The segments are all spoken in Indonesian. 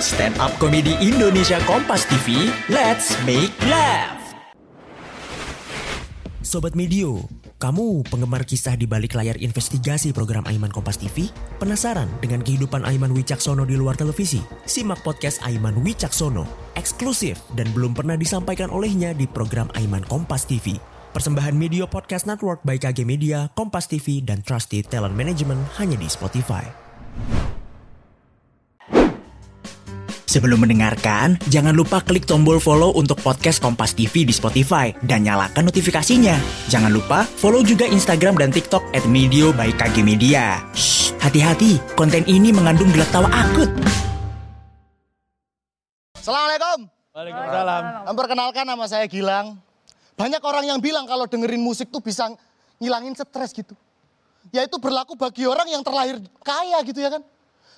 Stand up komedi Indonesia Kompas TV, let's make laugh. Sobat Medio, kamu penggemar kisah di balik layar investigasi program Aiman Kompas TV? Penasaran dengan kehidupan Aiman Wicaksono di luar televisi? Simak podcast Aiman Wicaksono, eksklusif dan belum pernah disampaikan olehnya di program Aiman Kompas TV. Persembahan Media Podcast Network by KG Media, Kompas TV, dan Trusted Talent Management hanya di Spotify. Sebelum mendengarkan, jangan lupa klik tombol follow untuk podcast Kompas TV di Spotify dan nyalakan notifikasinya. Jangan lupa follow juga Instagram dan TikTok at Medio by KG Media. Shh, hati-hati, konten ini mengandung gelak tawa akut. Assalamualaikum. Waalaikumsalam. Memperkenalkan nama saya Gilang. Banyak orang yang bilang kalau dengerin musik tuh bisa ngilangin stres gitu. Ya itu berlaku bagi orang yang terlahir kaya gitu ya kan.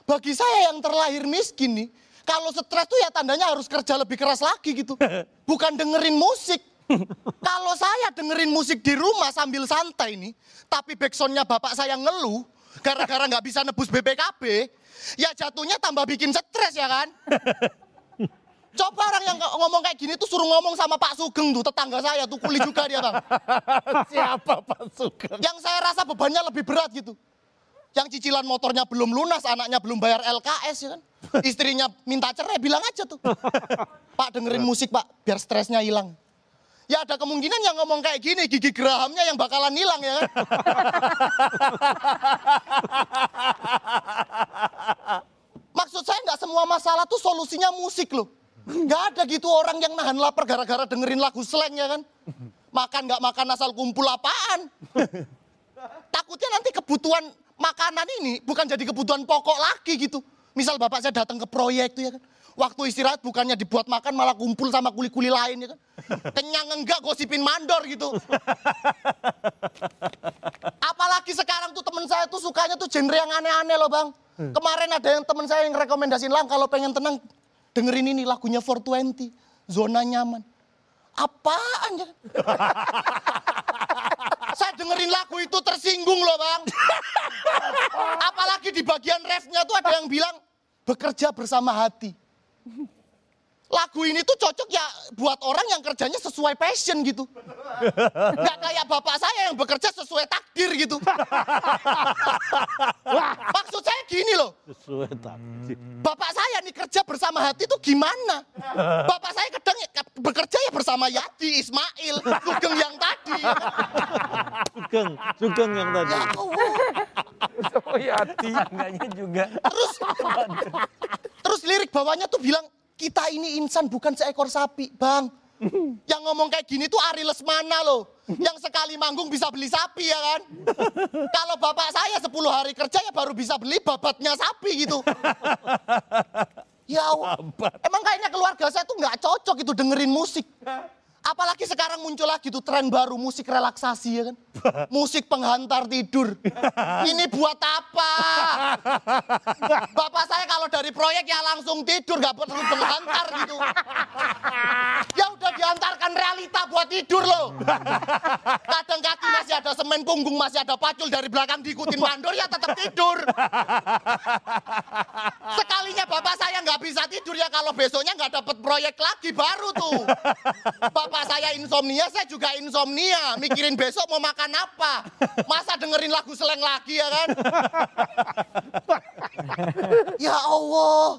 Bagi saya yang terlahir miskin nih, kalau stres tuh ya tandanya harus kerja lebih keras lagi gitu. Bukan dengerin musik. kalau saya dengerin musik di rumah sambil santai nih, tapi backsoundnya bapak saya ngeluh, gara-gara nggak bisa nebus BPKB, ya jatuhnya tambah bikin stres ya kan. Coba orang yang ngomong kayak gini tuh suruh ngomong sama Pak Sugeng tuh, tetangga saya tuh kuli juga dia bang. Siapa Pak Sugeng? Yang saya rasa bebannya lebih berat gitu. Yang cicilan motornya belum lunas, anaknya belum bayar LKS ya kan. Istrinya minta cerai, bilang aja tuh. Pak dengerin musik pak, biar stresnya hilang. Ya ada kemungkinan yang ngomong kayak gini, gigi gerahamnya yang bakalan hilang ya kan. Maksud saya nggak semua masalah tuh solusinya musik loh. Nggak ada gitu orang yang nahan lapar gara-gara dengerin lagu slang ya kan. Makan nggak makan asal kumpul apaan. Takutnya nanti kebutuhan makanan ini bukan jadi kebutuhan pokok lagi gitu. Misal bapak saya datang ke proyek tuh ya kan. Waktu istirahat bukannya dibuat makan malah kumpul sama kuli-kuli lain ya kan. Kenyang enggak gosipin mandor gitu. Apalagi sekarang tuh temen saya tuh sukanya tuh genre yang aneh-aneh loh bang. Kemarin ada yang temen saya yang rekomendasiin lang kalau pengen tenang dengerin ini lagunya 420 zona nyaman. Apaan ya? saya dengerin lagu itu tersinggung loh bang. Apalagi di bagian refnya tuh ada yang bilang bekerja bersama hati. Lagu ini tuh cocok ya buat orang yang kerjanya sesuai passion gitu. Nggak kayak bapak saya yang bekerja sesuai takdir gitu. Maksud saya gini loh. Sesuai takdir. Bapak saya nih kerja bersama hati tuh gimana? Bapak saya kadang ya- bekerja ya bersama Yati, Ismail, Sugeng yang tadi. Sugeng, Sugeng yang tadi. Ya Allah. Oh Yati, enggaknya juga. Terus, terus lirik bawahnya tuh bilang, kita ini insan bukan seekor sapi, bang. Yang ngomong kayak gini tuh Ari Lesmana loh. Yang sekali manggung bisa beli sapi ya kan. Kalau bapak saya 10 hari kerja ya baru bisa beli babatnya sapi gitu. Ya Allah. Emang kayaknya keluarga saya tuh nggak cocok itu dengerin musik. Apalagi sekarang muncul lagi tuh tren baru musik relaksasi ya kan. Musik penghantar tidur. Ini buat apa? Bapak saya kalau dari proyek ya langsung tidur nggak perlu penghantar gitu. Ya udah diantarkan realita buat tidur loh. Kadang kaki masih ada semen punggung masih ada pacul dari belakang diikutin mandor ya tetap tidur. Sekalinya bapak saya nggak bisa tidur ya kalau besoknya nggak dapat proyek lagi baru tuh. Bapak saya insomnia, saya juga insomnia. Mikirin besok mau makan apa. Masa dengerin lagu seleng lagi ya kan? ya Allah.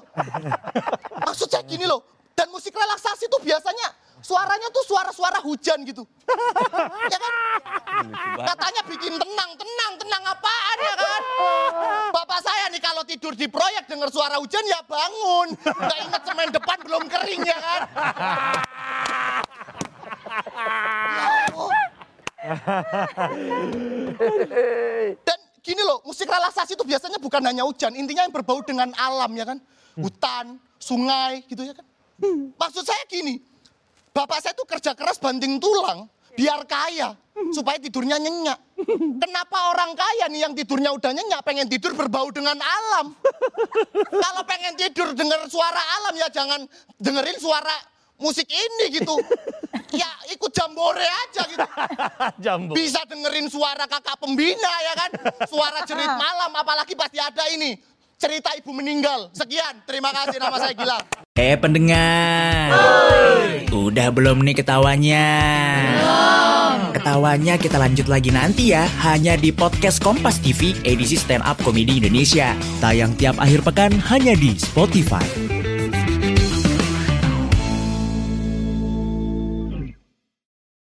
Maksud saya gini loh. Dan musik relaksasi tuh biasanya suaranya tuh suara-suara hujan gitu. ya kan? Katanya bikin tenang, tenang, tenang apaan ya kan? Bapak saya nih kalau tidur di proyek denger suara hujan ya bangun. Gak inget semen depan belum kering ya kan? Dan gini loh, musik relaksasi itu biasanya bukan hanya hujan, intinya yang berbau dengan alam ya kan. Hutan, sungai gitu ya kan. Maksud saya gini, bapak saya tuh kerja keras banting tulang biar kaya supaya tidurnya nyenyak. Kenapa orang kaya nih yang tidurnya udah nyenyak pengen tidur berbau dengan alam? Kalau pengen tidur denger suara alam ya jangan dengerin suara musik ini gitu. Ya ikut jambore aja gitu. Bisa dengerin suara kakak pembina ya kan. Suara jerit malam apalagi pasti ada ini. cerita ibu meninggal. Sekian, terima kasih nama saya Gilang. Eh pendengar, udah belum nih ketawanya? Ketawanya kita lanjut lagi nanti ya, hanya di podcast Kompas TV edisi Stand Up Comedy Indonesia. Tayang tiap akhir pekan hanya di Spotify.